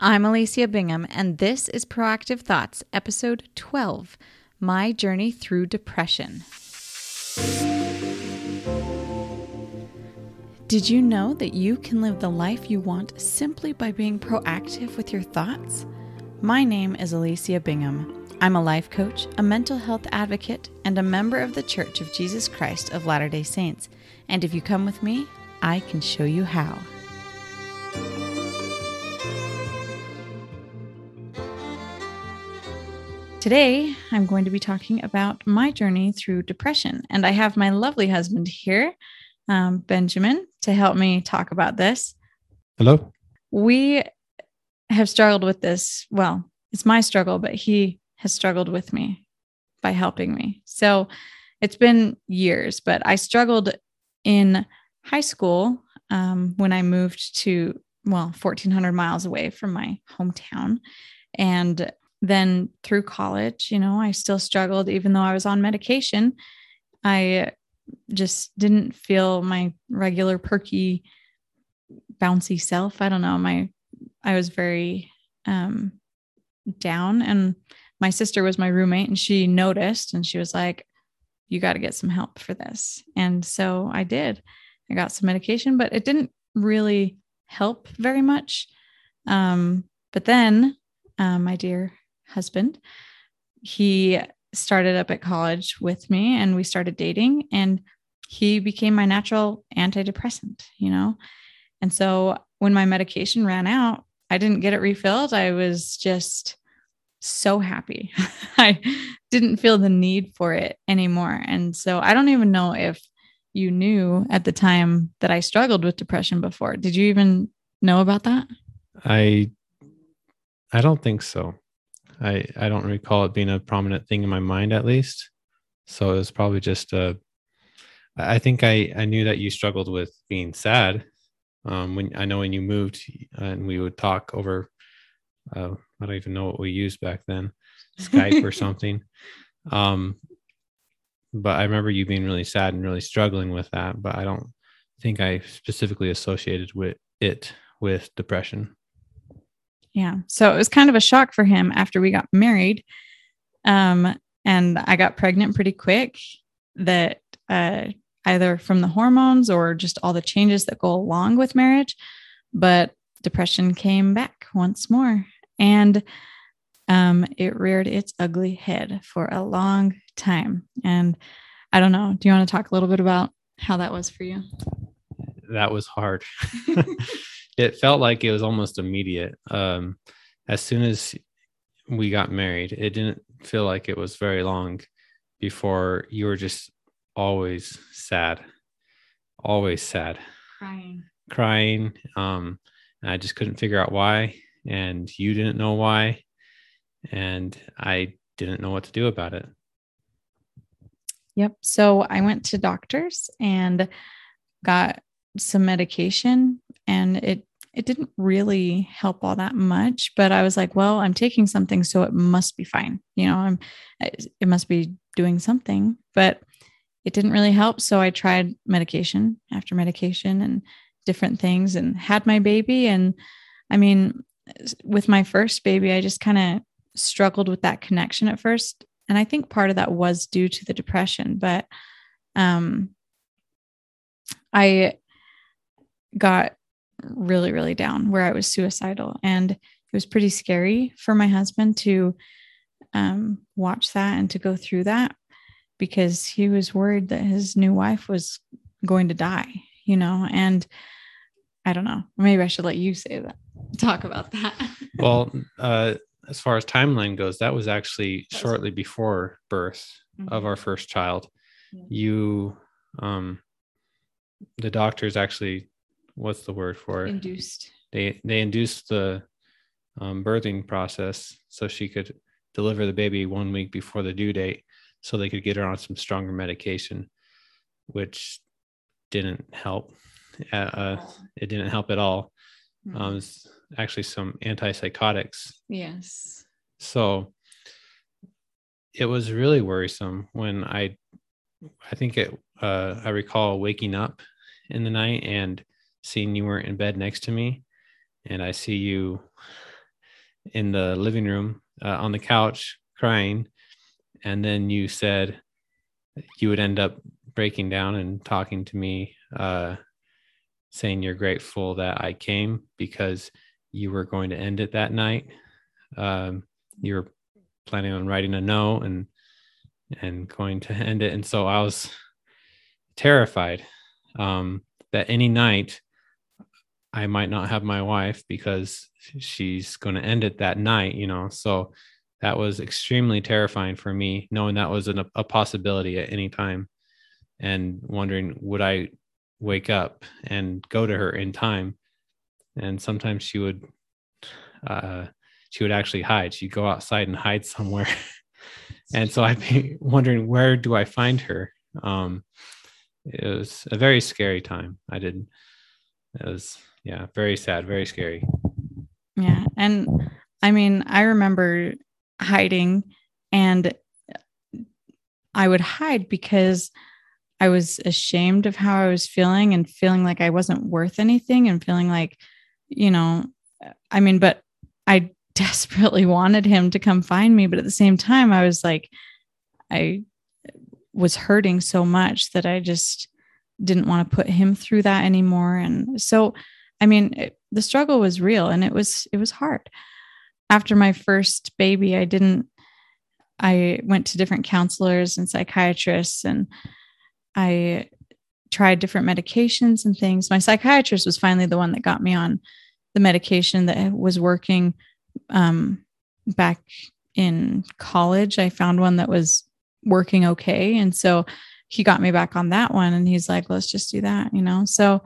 I'm Alicia Bingham, and this is Proactive Thoughts, episode 12 My Journey Through Depression. Did you know that you can live the life you want simply by being proactive with your thoughts? My name is Alicia Bingham. I'm a life coach, a mental health advocate, and a member of the Church of Jesus Christ of Latter day Saints. And if you come with me, I can show you how. Today, I'm going to be talking about my journey through depression. And I have my lovely husband here, um, Benjamin, to help me talk about this. Hello. We have struggled with this. Well, it's my struggle, but he has struggled with me by helping me. So it's been years, but I struggled in high school um, when I moved to, well, 1,400 miles away from my hometown. And then through college, you know, I still struggled, even though I was on medication. I just didn't feel my regular perky, bouncy self. I don't know. My, I was very um, down, and my sister was my roommate, and she noticed, and she was like, "You got to get some help for this." And so I did. I got some medication, but it didn't really help very much. Um, but then, uh, my dear husband. He started up at college with me and we started dating and he became my natural antidepressant, you know? And so when my medication ran out, I didn't get it refilled. I was just so happy. I didn't feel the need for it anymore. And so I don't even know if you knew at the time that I struggled with depression before. Did you even know about that? I I don't think so. I I don't recall it being a prominent thing in my mind at least. So it was probably just a. I think I I knew that you struggled with being sad. Um, when I know when you moved and we would talk over, uh, I don't even know what we used back then, Skype or something. Um, but I remember you being really sad and really struggling with that. But I don't think I specifically associated with it with depression. Yeah. So it was kind of a shock for him after we got married. Um, and I got pregnant pretty quick that uh, either from the hormones or just all the changes that go along with marriage. But depression came back once more. And um, it reared its ugly head for a long time. And I don't know. Do you want to talk a little bit about how that was for you? That was hard. it felt like it was almost immediate. Um, as soon as we got married, it didn't feel like it was very long before you were just always sad, always sad, crying, crying. Um, I just couldn't figure out why, and you didn't know why, and I didn't know what to do about it. Yep. So I went to doctors and got some medication and it it didn't really help all that much but i was like well i'm taking something so it must be fine you know i'm it must be doing something but it didn't really help so i tried medication after medication and different things and had my baby and i mean with my first baby i just kind of struggled with that connection at first and i think part of that was due to the depression but um i got really, really down where I was suicidal. And it was pretty scary for my husband to um, watch that and to go through that because he was worried that his new wife was going to die, you know, and I don't know. Maybe I should let you say that, talk about that. well, uh, as far as timeline goes, that was actually shortly before birth mm-hmm. of our first child. Yeah. You, um, the doctors actually what's the word for it? Induced. They they induced the um, birthing process so she could deliver the baby one week before the due date, so they could get her on some stronger medication, which didn't help. Uh, uh it didn't help at all. Mm-hmm. Um, actually some antipsychotics. Yes. So it was really worrisome when I, I think it, uh, I recall waking up in the night and seeing you weren't in bed next to me and I see you in the living room uh, on the couch crying. And then you said you would end up breaking down and talking to me, uh, saying you're grateful that I came because you were going to end it that night. Um, you were planning on writing a note and and going to end it. And so I was terrified um, that any night I might not have my wife because she's going to end it that night, you know. So that was extremely terrifying for me, knowing that was an, a possibility at any time and wondering, would I wake up and go to her in time? And sometimes she would, uh, she would actually hide. She'd go outside and hide somewhere. and so I'd be wondering, where do I find her? Um, it was a very scary time. I did, it was, yeah, very sad, very scary. Yeah. And I mean, I remember hiding and I would hide because I was ashamed of how I was feeling and feeling like I wasn't worth anything and feeling like, you know, I mean, but I desperately wanted him to come find me. But at the same time, I was like, I was hurting so much that I just didn't want to put him through that anymore. And so, I mean, it, the struggle was real and it was, it was hard after my first baby, I didn't, I went to different counselors and psychiatrists and I tried different medications and things. My psychiatrist was finally the one that got me on the medication that was working um, back in college. I found one that was working okay. And so he got me back on that one and he's like, let's just do that, you know? So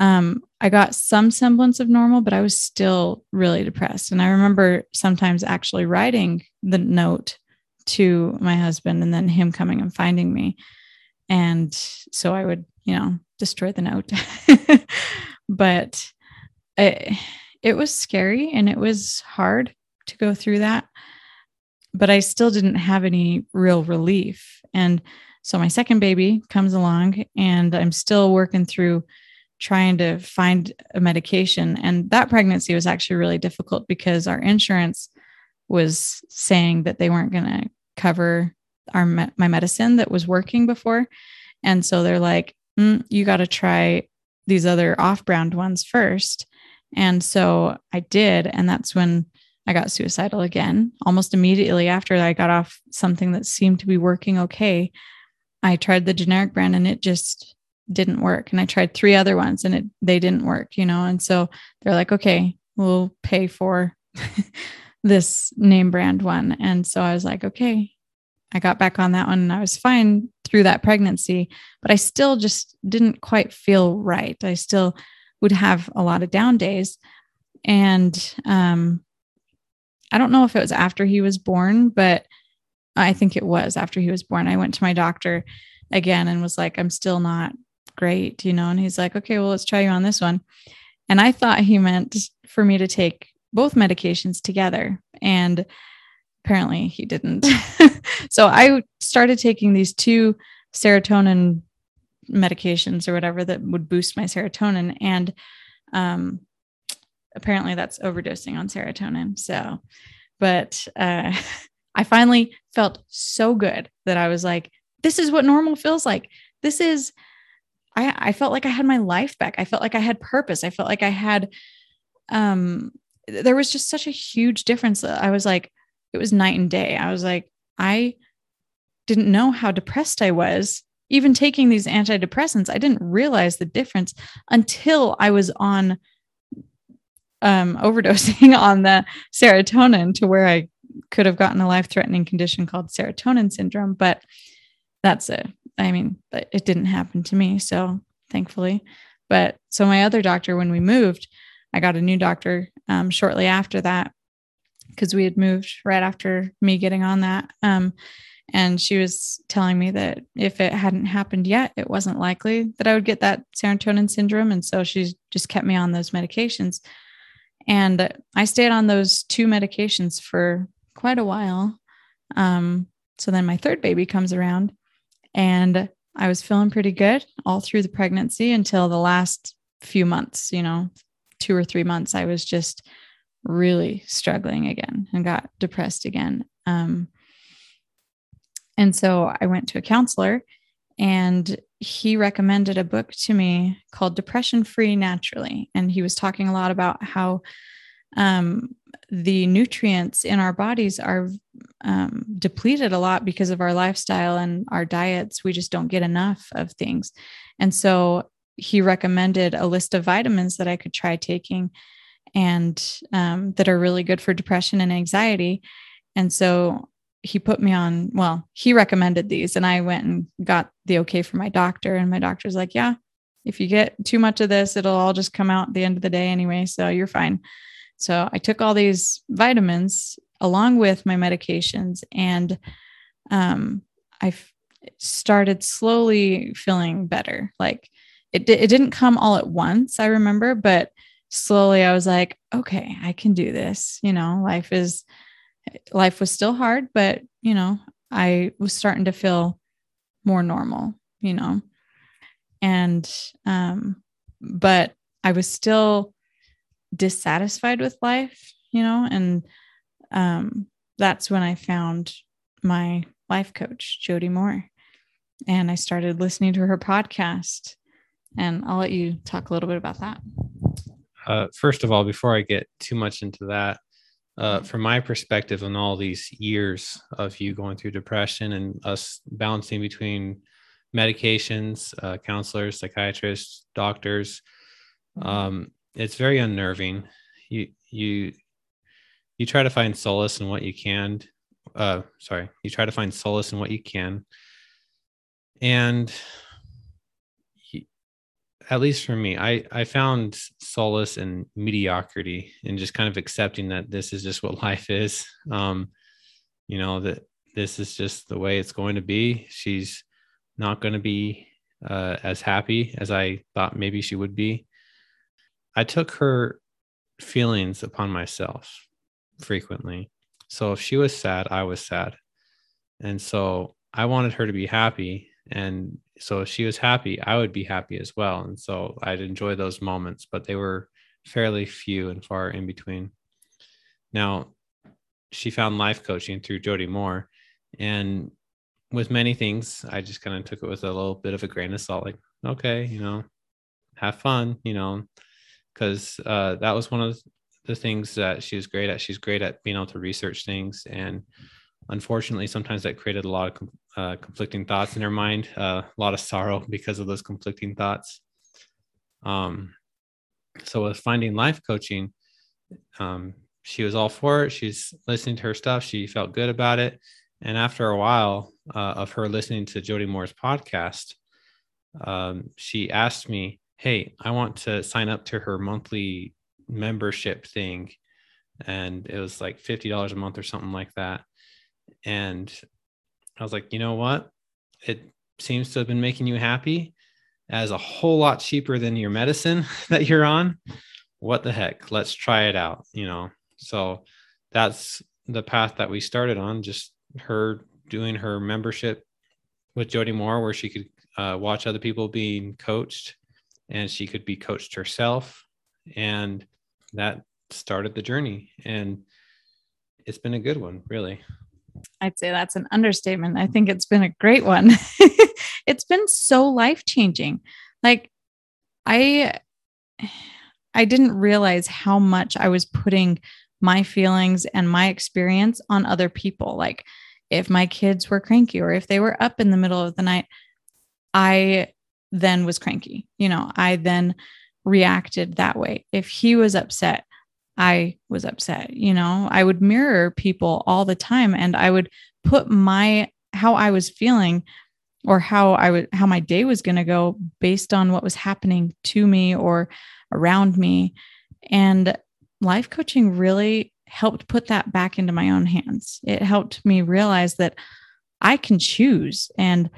um, I got some semblance of normal, but I was still really depressed. And I remember sometimes actually writing the note to my husband and then him coming and finding me. And so I would, you know, destroy the note. but it, it was scary and it was hard to go through that. But I still didn't have any real relief. And so my second baby comes along and I'm still working through trying to find a medication. And that pregnancy was actually really difficult because our insurance was saying that they weren't going to cover our my medicine that was working before. And so they're like, mm, you got to try these other off-brand ones first. And so I did, and that's when I got suicidal again. Almost immediately after I got off something that seemed to be working okay, I tried the generic brand and it just didn't work. And i tried three other ones and it they didn't work you know? And so they're like okay we'll pay for this name brand one. And so i was like okay. I got back on that one and i was fine through that pregnancy but i still just didn't quite feel right. I still would have a lot of down days. And um i don't know if it was after he was born but i think it was after he was born i went to my doctor again and was like i'm still not great, you know. And he's like, okay, well, let's try you on this one. And I thought he meant for me to take both medications together. And apparently he didn't. so I started taking these two serotonin medications or whatever that would boost my serotonin. And um, apparently that's overdosing on serotonin. So, but uh, I finally felt so good that I was like, this is what normal feels like. This is I, I felt like I had my life back. I felt like I had purpose. I felt like I had, um, there was just such a huge difference. I was like, it was night and day. I was like, I didn't know how depressed I was. Even taking these antidepressants, I didn't realize the difference until I was on um, overdosing on the serotonin to where I could have gotten a life threatening condition called serotonin syndrome. But that's it. I mean, it didn't happen to me. So thankfully. But so my other doctor, when we moved, I got a new doctor um, shortly after that because we had moved right after me getting on that. Um, and she was telling me that if it hadn't happened yet, it wasn't likely that I would get that serotonin syndrome. And so she just kept me on those medications. And I stayed on those two medications for quite a while. Um, so then my third baby comes around and I was feeling pretty good all through the pregnancy until the last few months, you know, two or three months. I was just really struggling again and got depressed again. Um, and so I went to a counselor and he recommended a book to me called Depression Free Naturally. And he was talking a lot about how um, the nutrients in our bodies are um, depleted a lot because of our lifestyle and our diets. We just don't get enough of things. And so he recommended a list of vitamins that I could try taking and um, that are really good for depression and anxiety. And so he put me on, well, he recommended these, and I went and got the okay from my doctor. And my doctor's like, yeah, if you get too much of this, it'll all just come out at the end of the day anyway. So you're fine. So I took all these vitamins along with my medications, and um, I started slowly feeling better. Like it, it didn't come all at once, I remember, but slowly I was like, okay, I can do this. You know, life is, life was still hard, but, you know, I was starting to feel more normal, you know, and, um, but I was still dissatisfied with life, you know, and, um, that's when I found my life coach, Jody Moore. And I started listening to her podcast. And I'll let you talk a little bit about that uh, first of all, before I get too much into that, uh, from my perspective, on all these years of you going through depression and us balancing between medications, uh, counselors, psychiatrists, doctors, mm-hmm. um, it's very unnerving. You you you try to find solace in what you can. Uh, sorry, you try to find solace in what you can, and he, at least for me, I I found solace in mediocrity and just kind of accepting that this is just what life is. Um, you know that this is just the way it's going to be. She's not going to be uh, as happy as I thought maybe she would be. I took her feelings upon myself frequently. So if she was sad, I was sad. And so I wanted her to be happy. And so if she was happy, I would be happy as well. And so I'd enjoy those moments, but they were fairly few and far in between. Now, she found life coaching through Jody Moore. And with many things, I just kind of took it with a little bit of a grain of salt, like, okay, you know, have fun, you know, because uh, that was one of the things that she was great at. She's great at being able to research things and unfortunately, sometimes that created a lot of uh, conflicting thoughts in her mind, uh, a lot of sorrow because of those conflicting thoughts. Um, so with finding life coaching, um, she was all for it. She's listening to her stuff. She felt good about it. And after a while uh, of her listening to Jody Moore's podcast, um, she asked me, Hey, I want to sign up to her monthly membership thing. And it was like $50 a month or something like that. And I was like, you know what? It seems to have been making you happy as a whole lot cheaper than your medicine that you're on. What the heck? Let's try it out, you know. So that's the path that we started on, just her doing her membership with Jody Moore, where she could uh, watch other people being coached and she could be coached herself. And that started the journey. And it's been a good one, really. I'd say that's an understatement. I think it's been a great one. it's been so life changing. Like I I didn't realize how much I was putting my feelings and my experience on other people. Like if my kids were cranky or if they were up in the middle of the night, I then was cranky. You know, I then reacted that way. If he was upset, I was upset. You know, I would mirror people all the time and I would put my how I was feeling or how I would how my day was going to go based on what was happening to me or around me. And life coaching really helped put that back into my own hands. It helped me realize that I can choose and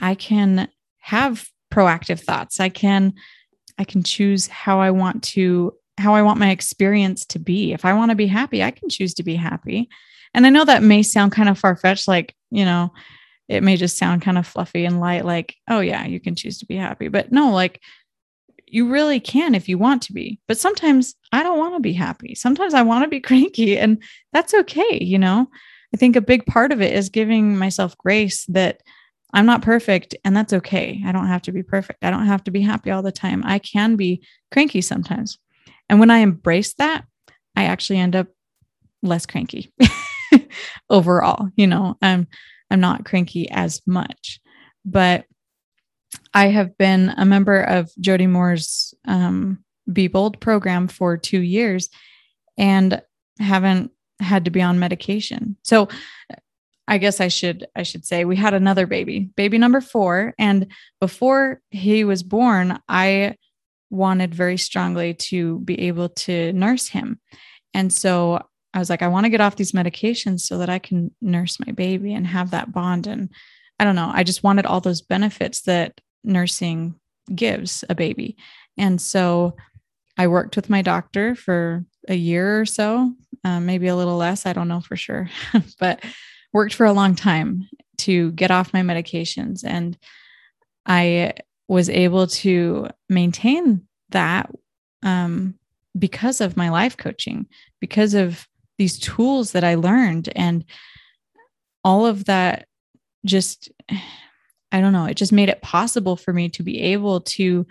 I can have proactive thoughts. I can I can choose how I want to how I want my experience to be. If I want to be happy, I can choose to be happy. And I know that may sound kind of far fetched, like, you know, it may just sound kind of fluffy and light, like, oh, yeah, you can choose to be happy. But no, like, you really can if you want to be. But sometimes I don't want to be happy. Sometimes I want to be cranky, and that's okay. You know, I think a big part of it is giving myself grace that I'm not perfect and that's okay. I don't have to be perfect. I don't have to be happy all the time. I can be cranky sometimes. And when I embrace that, I actually end up less cranky overall. You know, I'm I'm not cranky as much. But I have been a member of Jody Moore's um, Be Bold program for two years and haven't had to be on medication. So I guess I should I should say we had another baby, baby number 4 and before he was born I wanted very strongly to be able to nurse him. And so I was like I want to get off these medications so that I can nurse my baby and have that bond and I don't know, I just wanted all those benefits that nursing gives a baby. And so I worked with my doctor for a year or so, um, maybe a little less. I don't know for sure, but worked for a long time to get off my medications. And I was able to maintain that um, because of my life coaching, because of these tools that I learned. And all of that just, I don't know, it just made it possible for me to be able to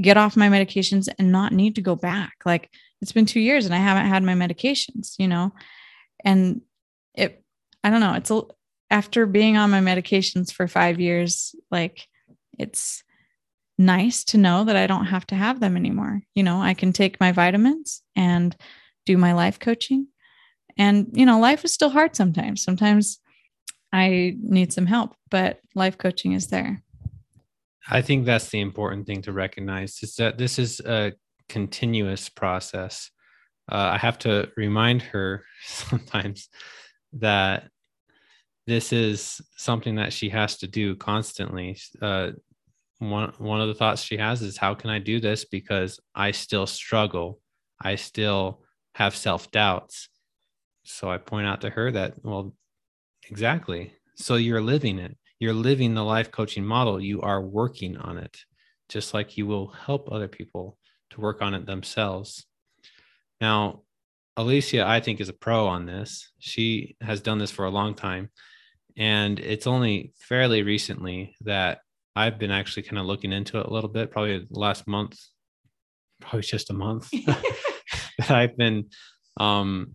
get off my medications and not need to go back. Like it's been two years and I haven't had my medications, you know? And it, I don't know, it's a, after being on my medications for five years, like it's nice to know that I don't have to have them anymore. You know, I can take my vitamins and do my life coaching. And, you know, life is still hard sometimes. Sometimes I need some help, but life coaching is there. I think that's the important thing to recognize is that this is a continuous process. Uh, I have to remind her sometimes that this is something that she has to do constantly. Uh, one one of the thoughts she has is, "How can I do this? Because I still struggle. I still have self doubts." So I point out to her that, well, exactly. So you're living it. You're living the life coaching model. You are working on it, just like you will help other people to work on it themselves. Now, Alicia, I think, is a pro on this. She has done this for a long time. And it's only fairly recently that I've been actually kind of looking into it a little bit, probably the last month, probably just a month that I've been um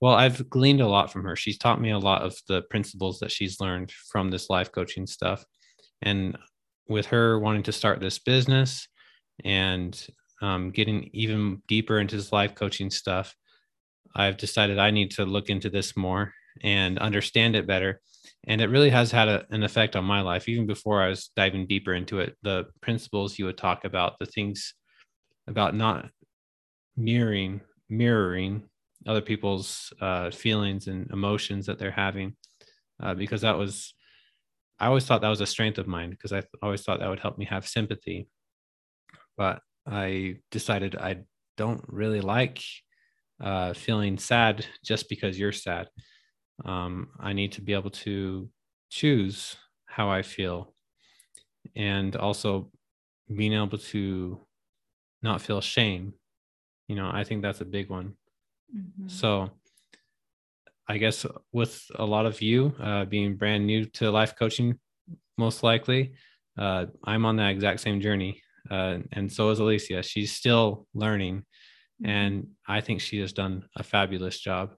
well, I've gleaned a lot from her. She's taught me a lot of the principles that she's learned from this life coaching stuff. And with her wanting to start this business and um, getting even deeper into this life coaching stuff, I've decided I need to look into this more and understand it better. And it really has had a, an effect on my life. Even before I was diving deeper into it, the principles you would talk about, the things about not mirroring, mirroring other people's uh, feelings and emotions that they're having, uh, because that was, I always thought that was a strength of mine because I always thought that would help me have sympathy. But I decided I don't really like uh, feeling sad just because you're sad. Um, I need to be able to choose how I feel and also being able to not feel shame. You know, I think that's a big one. Mm-hmm. So, I guess with a lot of you uh, being brand new to life coaching, most likely, uh, I'm on that exact same journey uh, and so is Alicia. She's still learning, mm-hmm. and I think she has done a fabulous job.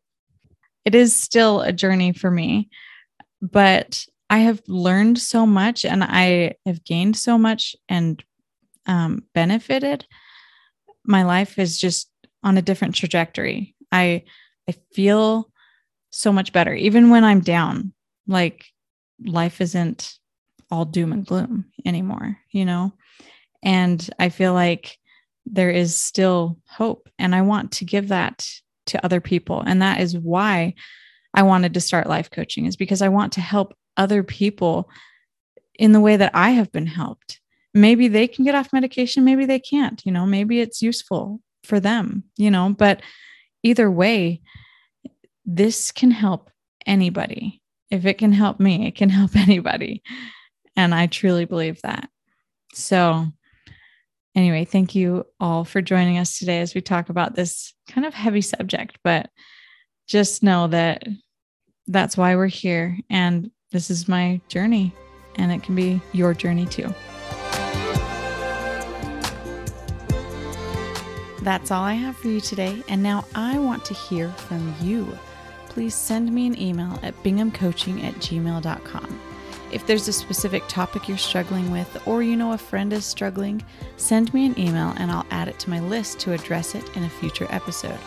It is still a journey for me, but I have learned so much and I have gained so much and um, benefited. My life is just on a different trajectory. I I feel so much better, even when I'm down. Like life isn't all doom and gloom anymore, you know? And I feel like there is still hope. And I want to give that to other people. And that is why I wanted to start life coaching, is because I want to help other people in the way that I have been helped. Maybe they can get off medication, maybe they can't, you know, maybe it's useful for them, you know, but either way, this can help anybody. If it can help me, it can help anybody. And I truly believe that. So Anyway, thank you all for joining us today as we talk about this kind of heavy subject, but just know that that's why we're here. And this is my journey, and it can be your journey too. That's all I have for you today. And now I want to hear from you. Please send me an email at binghamcoaching at gmail.com. If there's a specific topic you're struggling with, or you know a friend is struggling, send me an email and I'll add it to my list to address it in a future episode.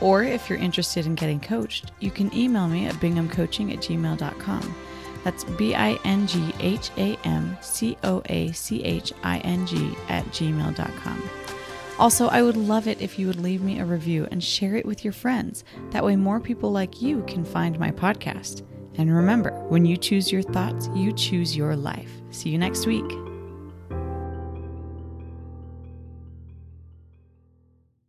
Or if you're interested in getting coached, you can email me at binghamcoaching at gmail.com. That's B I N G H A M C O A C H I N G at gmail.com. Also, I would love it if you would leave me a review and share it with your friends. That way, more people like you can find my podcast. And remember, when you choose your thoughts, you choose your life. See you next week.